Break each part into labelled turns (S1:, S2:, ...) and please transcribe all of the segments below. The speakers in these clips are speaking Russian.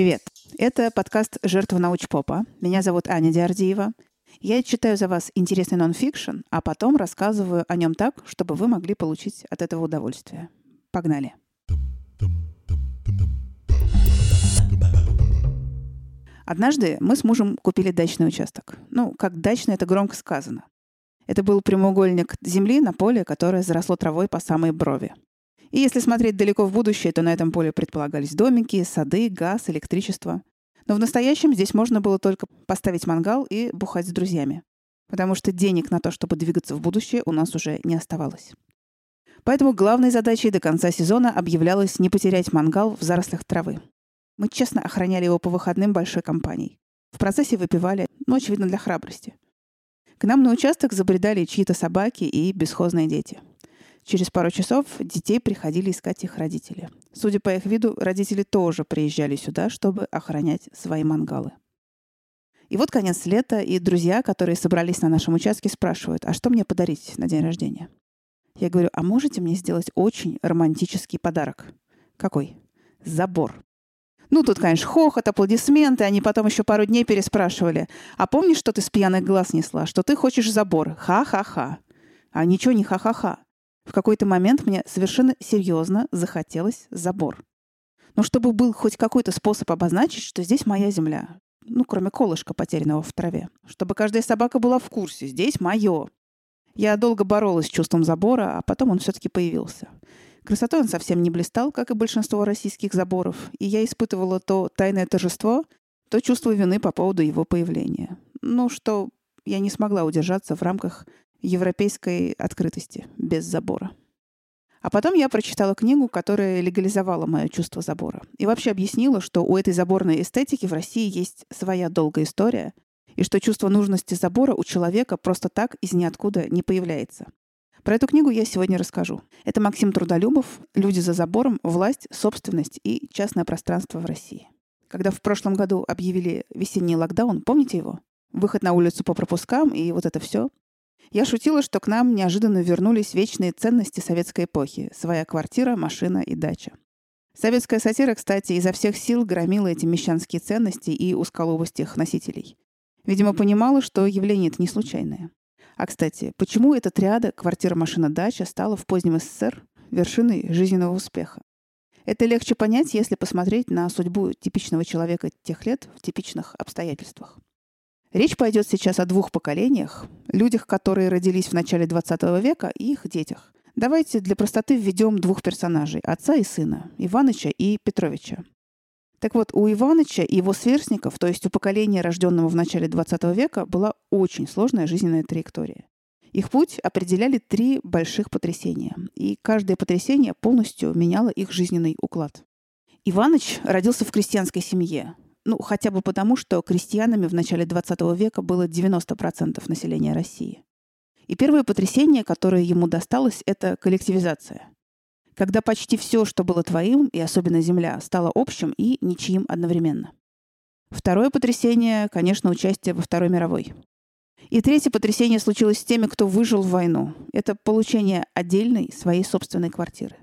S1: Привет! Это подкаст «Жертва научпопа». Меня зовут Аня Диардиева. Я читаю за вас интересный нон-фикшн, а потом рассказываю о нем так, чтобы вы могли получить от этого удовольствие. Погнали! Однажды мы с мужем купили дачный участок. Ну, как дачный, это громко сказано. Это был прямоугольник земли на поле, которое заросло травой по самой брови. И если смотреть далеко в будущее, то на этом поле предполагались домики, сады, газ, электричество. Но в настоящем здесь можно было только поставить мангал и бухать с друзьями. Потому что денег на то, чтобы двигаться в будущее, у нас уже не оставалось. Поэтому главной задачей до конца сезона объявлялось не потерять мангал в зарослях травы. Мы честно охраняли его по выходным большой компанией. В процессе выпивали, ну, очевидно, для храбрости. К нам на участок забредали чьи-то собаки и бесхозные дети. Через пару часов детей приходили искать их родители. Судя по их виду, родители тоже приезжали сюда, чтобы охранять свои мангалы. И вот конец лета, и друзья, которые собрались на нашем участке, спрашивают, а что мне подарить на день рождения? Я говорю, а можете мне сделать очень романтический подарок? Какой? Забор. Ну, тут, конечно, хохот, аплодисменты. Они потом еще пару дней переспрашивали. А помнишь, что ты с пьяных глаз несла? Что ты хочешь забор? Ха-ха-ха. А ничего не ха-ха-ха. В какой-то момент мне совершенно серьезно захотелось забор. Но чтобы был хоть какой-то способ обозначить, что здесь моя земля. Ну, кроме колышка, потерянного в траве. Чтобы каждая собака была в курсе. Здесь мое. Я долго боролась с чувством забора, а потом он все-таки появился. Красотой он совсем не блистал, как и большинство российских заборов, и я испытывала то тайное торжество, то чувство вины по поводу его появления. Ну, что я не смогла удержаться в рамках европейской открытости, без забора. А потом я прочитала книгу, которая легализовала мое чувство забора. И вообще объяснила, что у этой заборной эстетики в России есть своя долгая история, и что чувство нужности забора у человека просто так из ниоткуда не появляется. Про эту книгу я сегодня расскажу. Это Максим Трудолюбов «Люди за забором. Власть, собственность и частное пространство в России». Когда в прошлом году объявили весенний локдаун, помните его? Выход на улицу по пропускам и вот это все. Я шутила, что к нам неожиданно вернулись вечные ценности советской эпохи. Своя квартира, машина и дача. Советская сатира, кстати, изо всех сил громила эти мещанские ценности и узколобость их носителей. Видимо, понимала, что явление это не случайное. А, кстати, почему эта триада «квартира, машина, дача» стала в позднем СССР вершиной жизненного успеха? Это легче понять, если посмотреть на судьбу типичного человека тех лет в типичных обстоятельствах. Речь пойдет сейчас о двух поколениях, людях, которые родились в начале 20 века, и их детях. Давайте для простоты введем двух персонажей – отца и сына, Иваныча и Петровича. Так вот, у Иваныча и его сверстников, то есть у поколения, рожденного в начале 20 века, была очень сложная жизненная траектория. Их путь определяли три больших потрясения, и каждое потрясение полностью меняло их жизненный уклад. Иваныч родился в крестьянской семье. Ну, хотя бы потому, что крестьянами в начале 20 века было 90% населения России. И первое потрясение, которое ему досталось, это коллективизация. Когда почти все, что было твоим, и особенно земля, стало общим и ничьим одновременно. Второе потрясение, конечно, участие во Второй мировой. И третье потрясение случилось с теми, кто выжил в войну. Это получение отдельной своей собственной квартиры.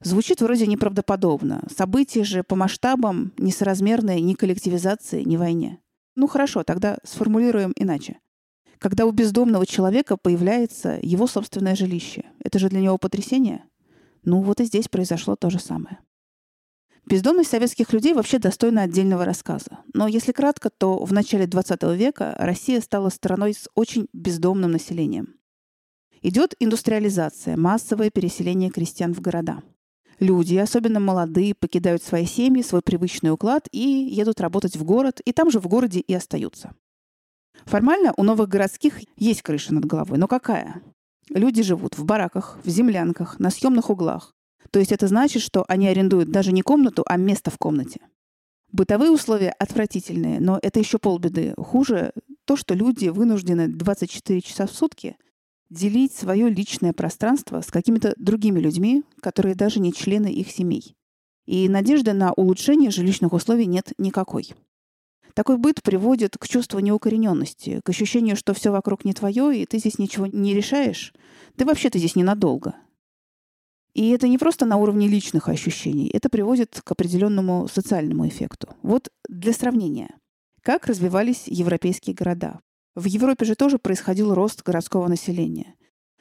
S1: Звучит вроде неправдоподобно. События же по масштабам несоразмерные ни коллективизации, ни войне. Ну хорошо, тогда сформулируем иначе. Когда у бездомного человека появляется его собственное жилище, это же для него потрясение? Ну вот и здесь произошло то же самое. Бездомность советских людей вообще достойна отдельного рассказа. Но если кратко, то в начале 20 века Россия стала страной с очень бездомным населением. Идет индустриализация, массовое переселение крестьян в города – Люди, особенно молодые, покидают свои семьи, свой привычный уклад и едут работать в город, и там же в городе и остаются. Формально у новых городских есть крыша над головой, но какая? Люди живут в бараках, в землянках, на съемных углах. То есть это значит, что они арендуют даже не комнату, а место в комнате. Бытовые условия отвратительные, но это еще полбеды. Хуже то, что люди вынуждены 24 часа в сутки – делить свое личное пространство с какими-то другими людьми, которые даже не члены их семей. И надежды на улучшение жилищных условий нет никакой. Такой быт приводит к чувству неукорененности, к ощущению, что все вокруг не твое, и ты здесь ничего не решаешь. Ты здесь ненадолго. И это не просто на уровне личных ощущений, это приводит к определенному социальному эффекту. Вот для сравнения. Как развивались европейские города? В Европе же тоже происходил рост городского населения.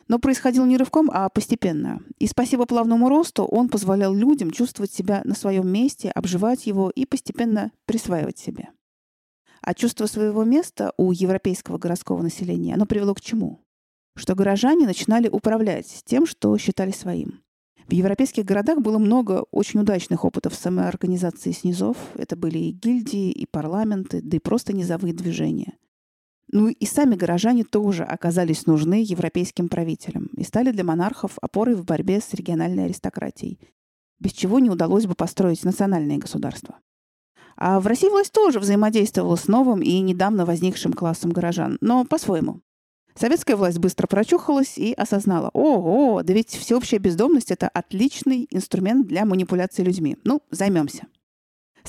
S1: Но происходил не рывком, а постепенно. И спасибо плавному росту он позволял людям чувствовать себя на своем месте, обживать его и постепенно присваивать себе. А чувство своего места у европейского городского населения, оно привело к чему? Что горожане начинали управлять тем, что считали своим. В европейских городах было много очень удачных опытов самоорганизации снизов. Это были и гильдии, и парламенты, да и просто низовые движения – ну и сами горожане тоже оказались нужны европейским правителям и стали для монархов опорой в борьбе с региональной аристократией, без чего не удалось бы построить национальные государства. А в России власть тоже взаимодействовала с новым и недавно возникшим классом горожан, но по-своему. Советская власть быстро прочухалась и осознала, о, о, да ведь всеобщая бездомность – это отличный инструмент для манипуляции людьми. Ну, займемся.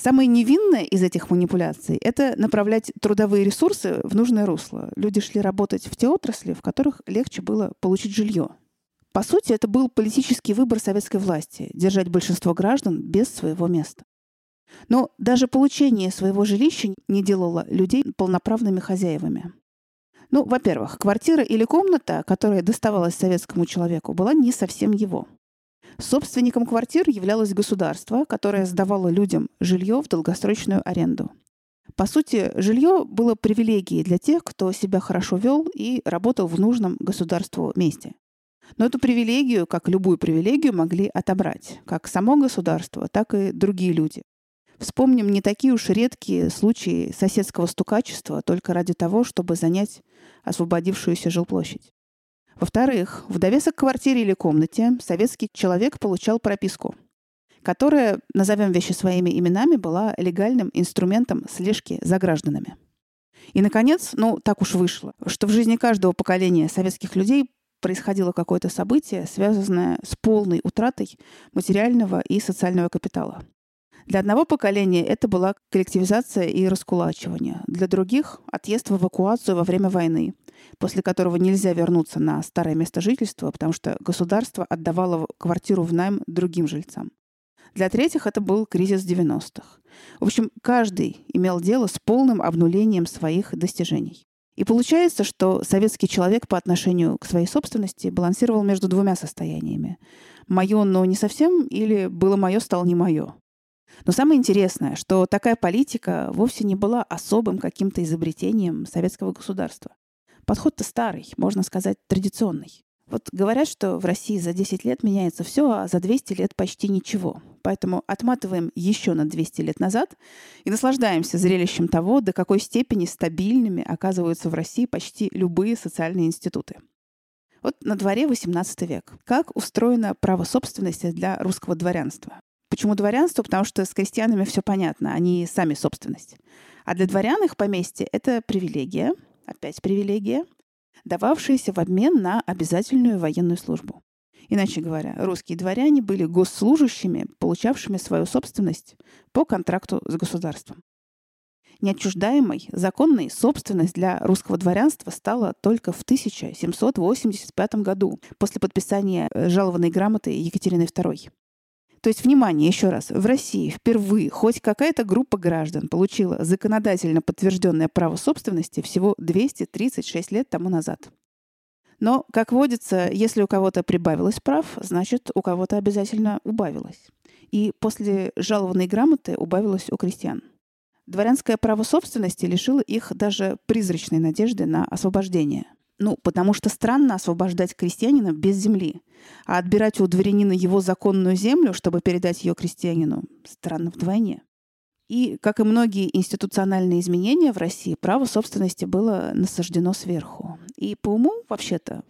S1: Самое невинное из этих манипуляций — это направлять трудовые ресурсы в нужное русло. Люди шли работать в те отрасли, в которых легче было получить жилье. По сути, это был политический выбор советской власти — держать большинство граждан без своего места. Но даже получение своего жилища не делало людей полноправными хозяевами. Ну, во-первых, квартира или комната, которая доставалась советскому человеку, была не совсем его — Собственником квартир являлось государство, которое сдавало людям жилье в долгосрочную аренду. По сути, жилье было привилегией для тех, кто себя хорошо вел и работал в нужном государству месте. Но эту привилегию, как любую привилегию, могли отобрать как само государство, так и другие люди. Вспомним не такие уж редкие случаи соседского стукачества только ради того, чтобы занять освободившуюся жилплощадь. Во-вторых, в довесок к квартире или комнате советский человек получал прописку, которая, назовем вещи своими именами, была легальным инструментом слежки за гражданами. И, наконец, ну, так уж вышло, что в жизни каждого поколения советских людей происходило какое-то событие, связанное с полной утратой материального и социального капитала. Для одного поколения это была коллективизация и раскулачивание. Для других — отъезд в эвакуацию во время войны, после которого нельзя вернуться на старое место жительства, потому что государство отдавало квартиру в найм другим жильцам. Для третьих это был кризис 90-х. В общем, каждый имел дело с полным обнулением своих достижений. И получается, что советский человек по отношению к своей собственности балансировал между двумя состояниями. Мое, но не совсем, или было мое, стало не мое. Но самое интересное, что такая политика вовсе не была особым каким-то изобретением советского государства. Подход-то старый, можно сказать, традиционный. Вот говорят, что в России за 10 лет меняется все, а за 200 лет почти ничего. Поэтому отматываем еще на 200 лет назад и наслаждаемся зрелищем того, до какой степени стабильными оказываются в России почти любые социальные институты. Вот на дворе 18 век. Как устроено право собственности для русского дворянства? Почему дворянство? Потому что с крестьянами все понятно, они сами собственность. А для дворян их поместье — это привилегия, опять привилегия, дававшаяся в обмен на обязательную военную службу. Иначе говоря, русские дворяне были госслужащими, получавшими свою собственность по контракту с государством. Неотчуждаемой законной собственность для русского дворянства стала только в 1785 году после подписания э, жалованной грамоты Екатерины II. То есть, внимание, еще раз, в России впервые хоть какая-то группа граждан получила законодательно подтвержденное право собственности всего 236 лет тому назад. Но, как водится, если у кого-то прибавилось прав, значит, у кого-то обязательно убавилось. И после жалованной грамоты убавилось у крестьян. Дворянское право собственности лишило их даже призрачной надежды на освобождение – ну, потому что странно освобождать крестьянина без земли. А отбирать у дворянина его законную землю, чтобы передать ее крестьянину, странно вдвойне. И, как и многие институциональные изменения в России, право собственности было насаждено сверху. И по уму, вообще-то,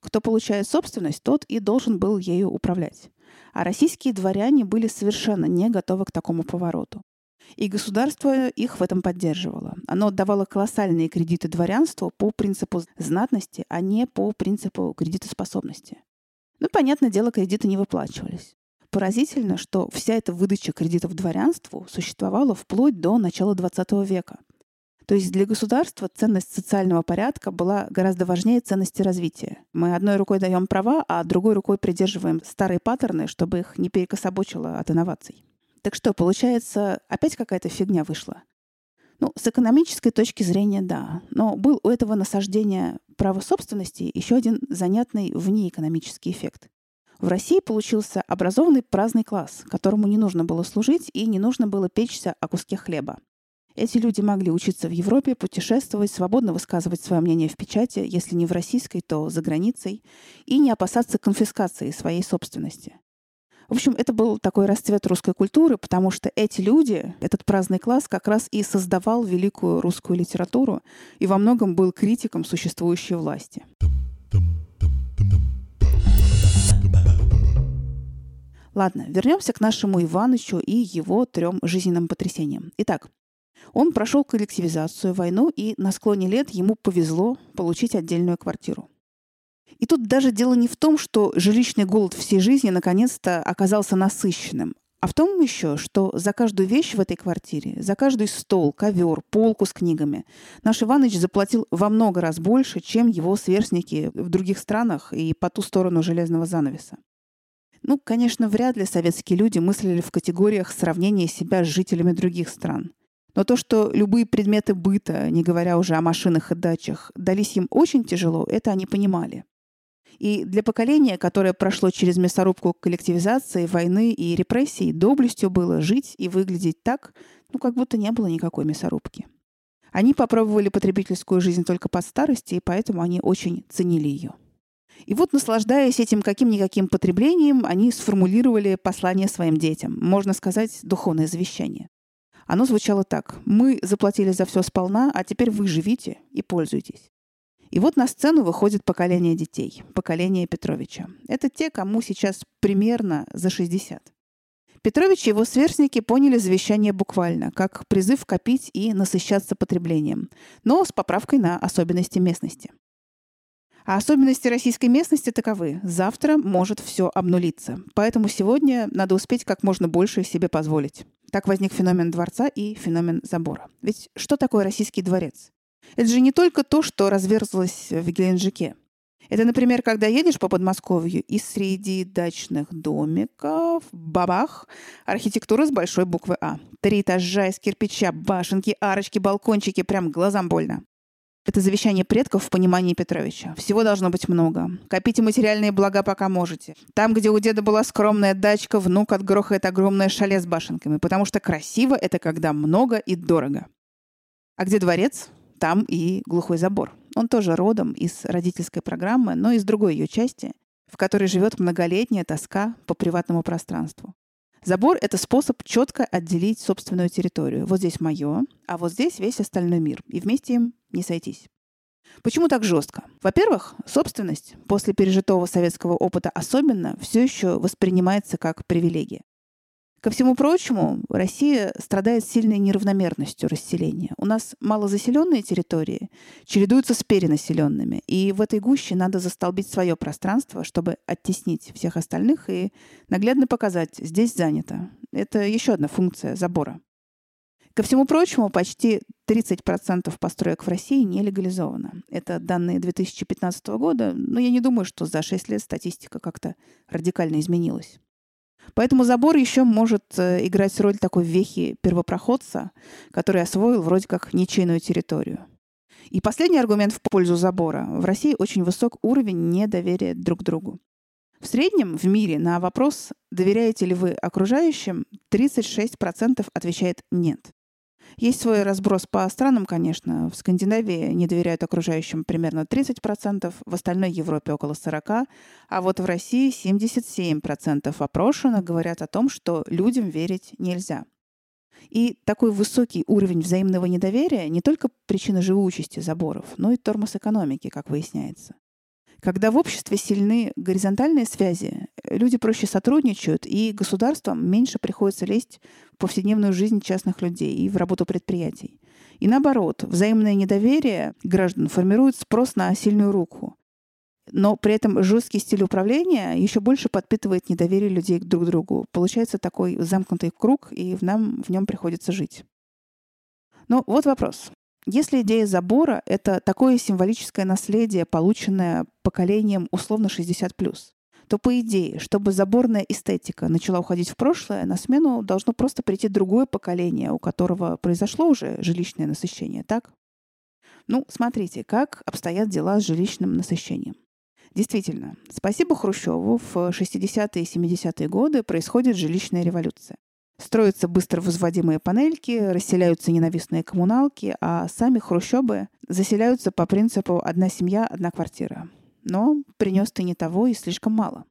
S1: кто получает собственность, тот и должен был ею управлять. А российские дворяне были совершенно не готовы к такому повороту. И государство их в этом поддерживало. Оно давало колоссальные кредиты дворянству по принципу знатности, а не по принципу кредитоспособности. Ну, понятное дело, кредиты не выплачивались. Поразительно, что вся эта выдача кредитов дворянству существовала вплоть до начала XX века. То есть для государства ценность социального порядка была гораздо важнее ценности развития. Мы одной рукой даем права, а другой рукой придерживаем старые паттерны, чтобы их не перекособочило от инноваций. Так что, получается, опять какая-то фигня вышла. Ну, с экономической точки зрения, да. Но был у этого насаждения права собственности еще один занятный внеэкономический эффект. В России получился образованный праздный класс, которому не нужно было служить и не нужно было печься о куске хлеба. Эти люди могли учиться в Европе, путешествовать, свободно высказывать свое мнение в печати, если не в российской, то за границей, и не опасаться конфискации своей собственности. В общем, это был такой расцвет русской культуры, потому что эти люди, этот праздный класс как раз и создавал великую русскую литературу и во многом был критиком существующей власти. Ладно, вернемся к нашему Иванычу и его трем жизненным потрясениям. Итак, он прошел коллективизацию, войну, и на склоне лет ему повезло получить отдельную квартиру. И тут даже дело не в том, что жилищный голод всей жизни наконец-то оказался насыщенным, а в том еще, что за каждую вещь в этой квартире, за каждый стол, ковер, полку с книгами наш Иваныч заплатил во много раз больше, чем его сверстники в других странах и по ту сторону железного занавеса. Ну, конечно, вряд ли советские люди мыслили в категориях сравнения себя с жителями других стран. Но то, что любые предметы быта, не говоря уже о машинах и дачах, дались им очень тяжело, это они понимали. И для поколения, которое прошло через мясорубку коллективизации, войны и репрессий, доблестью было жить и выглядеть так, ну, как будто не было никакой мясорубки. Они попробовали потребительскую жизнь только под старости, и поэтому они очень ценили ее. И вот, наслаждаясь этим каким-никаким потреблением, они сформулировали послание своим детям, можно сказать, духовное завещание. Оно звучало так. «Мы заплатили за все сполна, а теперь вы живите и пользуйтесь». И вот на сцену выходит поколение детей, поколение Петровича. Это те, кому сейчас примерно за 60. Петрович и его сверстники поняли завещание буквально, как призыв копить и насыщаться потреблением, но с поправкой на особенности местности. А особенности российской местности таковы. Завтра может все обнулиться. Поэтому сегодня надо успеть как можно больше себе позволить. Так возник феномен дворца и феномен забора. Ведь что такое российский дворец? Это же не только то, что разверзлось в Геленджике. Это, например, когда едешь по Подмосковью, и среди дачных домиков, бабах, архитектура с большой буквы А. Три этажа из кирпича, башенки, арочки, балкончики, прям глазам больно. Это завещание предков в понимании Петровича. Всего должно быть много. Копите материальные блага, пока можете. Там, где у деда была скромная дачка, внук отгрохает огромное шале с башенками, потому что красиво — это когда много и дорого. А где дворец? Там и глухой забор. Он тоже родом из родительской программы, но из другой ее части, в которой живет многолетняя тоска по приватному пространству. Забор — это способ четко отделить собственную территорию. Вот здесь мое, а вот здесь весь остальной мир. И вместе им не сойтись. Почему так жестко? Во-первых, собственность после пережитого советского опыта особенно все еще воспринимается как привилегия. Ко всему прочему, Россия страдает сильной неравномерностью расселения. У нас малозаселенные территории чередуются с перенаселенными, и в этой гуще надо застолбить свое пространство, чтобы оттеснить всех остальных и наглядно показать, здесь занято. Это еще одна функция забора. Ко всему прочему, почти 30% построек в России не легализовано. Это данные 2015 года, но я не думаю, что за 6 лет статистика как-то радикально изменилась. Поэтому забор еще может э, играть роль такой вехи первопроходца, который освоил вроде как ничейную территорию. И последний аргумент в пользу забора. В России очень высок уровень недоверия друг другу. В среднем в мире на вопрос «доверяете ли вы окружающим?» 36% отвечает «нет». Есть свой разброс по странам, конечно. В Скандинавии не доверяют окружающим примерно 30%, в остальной Европе около 40%, а вот в России 77% опрошенных говорят о том, что людям верить нельзя. И такой высокий уровень взаимного недоверия не только причина живучести заборов, но и тормоз экономики, как выясняется. Когда в обществе сильны горизонтальные связи, люди проще сотрудничают, и государствам меньше приходится лезть повседневную жизнь частных людей и в работу предприятий. И наоборот, взаимное недоверие граждан формирует спрос на сильную руку. Но при этом жесткий стиль управления еще больше подпитывает недоверие людей друг к другу. Получается такой замкнутый круг, и в нам в нем приходится жить. Ну, вот вопрос. Если идея забора — это такое символическое наследие, полученное поколением условно 60+, то, по идее, чтобы заборная эстетика начала уходить в прошлое, на смену должно просто прийти другое поколение, у которого произошло уже жилищное насыщение, так? Ну, смотрите, как обстоят дела с жилищным насыщением. Действительно, спасибо Хрущеву, в 60-е и 70-е годы происходит жилищная революция. Строятся быстро возводимые панельки, расселяются ненавистные коммуналки, а сами хрущебы заселяются по принципу «одна семья, одна квартира». Но принес ты не того и слишком мало.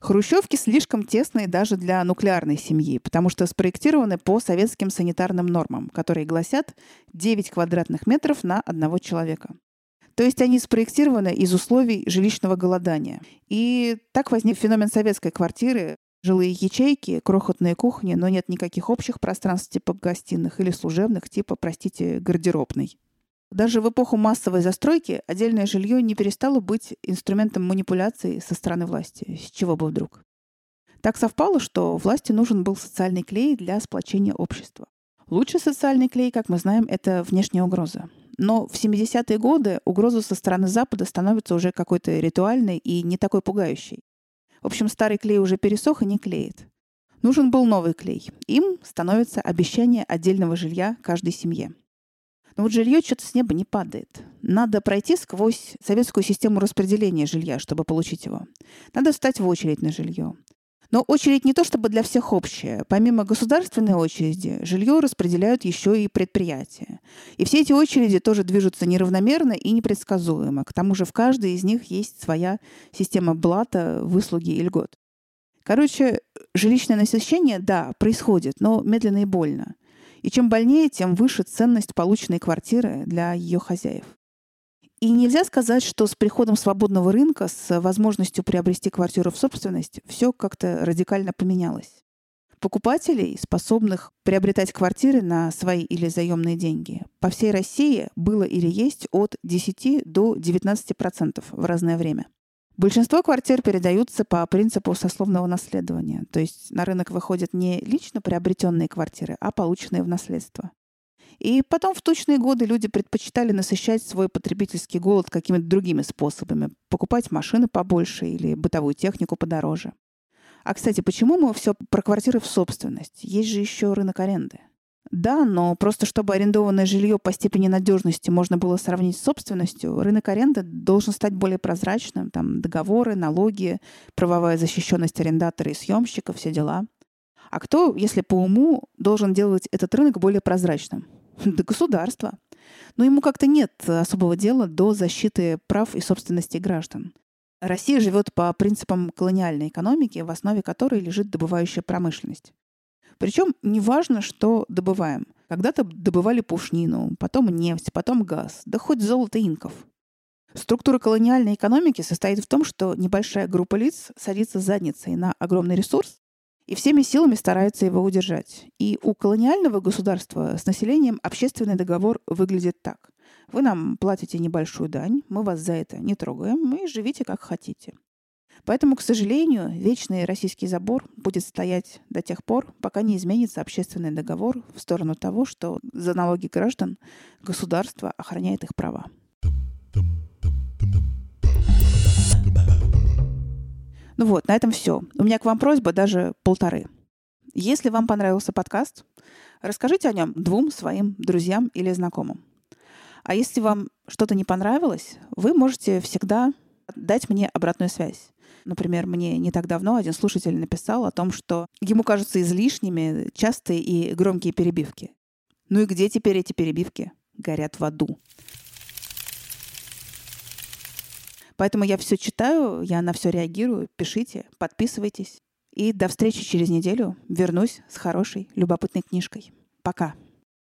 S1: Хрущевки слишком тесные даже для нуклеарной семьи, потому что спроектированы по советским санитарным нормам, которые гласят 9 квадратных метров на одного человека. То есть они спроектированы из условий жилищного голодания. И так возник феномен советской квартиры, жилые ячейки, крохотные кухни, но нет никаких общих пространств типа гостиных или служебных типа, простите, гардеробной. Даже в эпоху массовой застройки отдельное жилье не перестало быть инструментом манипуляции со стороны власти. С чего бы вдруг? Так совпало, что власти нужен был социальный клей для сплочения общества. Лучший социальный клей, как мы знаем, это внешняя угроза. Но в 70-е годы угроза со стороны Запада становится уже какой-то ритуальной и не такой пугающей. В общем, старый клей уже пересох и не клеит. Нужен был новый клей. Им становится обещание отдельного жилья каждой семье. Но вот жилье что-то с неба не падает. Надо пройти сквозь советскую систему распределения жилья, чтобы получить его. Надо встать в очередь на жилье. Но очередь не то чтобы для всех общая. Помимо государственной очереди, жилье распределяют еще и предприятия. И все эти очереди тоже движутся неравномерно и непредсказуемо. К тому же в каждой из них есть своя система блата, выслуги и льгот. Короче, жилищное насыщение, да, происходит, но медленно и больно. И чем больнее, тем выше ценность полученной квартиры для ее хозяев. И нельзя сказать, что с приходом свободного рынка, с возможностью приобрести квартиру в собственность, все как-то радикально поменялось. Покупателей, способных приобретать квартиры на свои или заемные деньги, по всей России было или есть от 10 до 19% в разное время. Большинство квартир передаются по принципу сословного наследования, то есть на рынок выходят не лично приобретенные квартиры, а полученные в наследство. И потом в тучные годы люди предпочитали насыщать свой потребительский голод какими-то другими способами. Покупать машины побольше или бытовую технику подороже. А, кстати, почему мы все про квартиры в собственность? Есть же еще рынок аренды. Да, но просто чтобы арендованное жилье по степени надежности можно было сравнить с собственностью, рынок аренды должен стать более прозрачным. Там договоры, налоги, правовая защищенность арендатора и съемщика, все дела. А кто, если по уму, должен делать этот рынок более прозрачным? Да государство. Но ему как-то нет особого дела до защиты прав и собственности граждан. Россия живет по принципам колониальной экономики, в основе которой лежит добывающая промышленность. Причем неважно, что добываем. Когда-то добывали пушнину, потом нефть, потом газ, да хоть золото инков. Структура колониальной экономики состоит в том, что небольшая группа лиц садится задницей на огромный ресурс и всеми силами старается его удержать. И у колониального государства с населением общественный договор выглядит так. Вы нам платите небольшую дань, мы вас за это не трогаем, и живите как хотите. Поэтому, к сожалению, вечный российский забор будет стоять до тех пор, пока не изменится общественный договор в сторону того, что за налоги граждан государство охраняет их права. Ну вот, на этом все. У меня к вам просьба даже полторы. Если вам понравился подкаст, расскажите о нем двум своим друзьям или знакомым. А если вам что-то не понравилось, вы можете всегда дать мне обратную связь. Например, мне не так давно один слушатель написал о том, что ему кажутся излишними частые и громкие перебивки. Ну и где теперь эти перебивки? Горят в аду. Поэтому я все читаю, я на все реагирую. Пишите, подписывайтесь. И до встречи через неделю. Вернусь с хорошей, любопытной книжкой. Пока.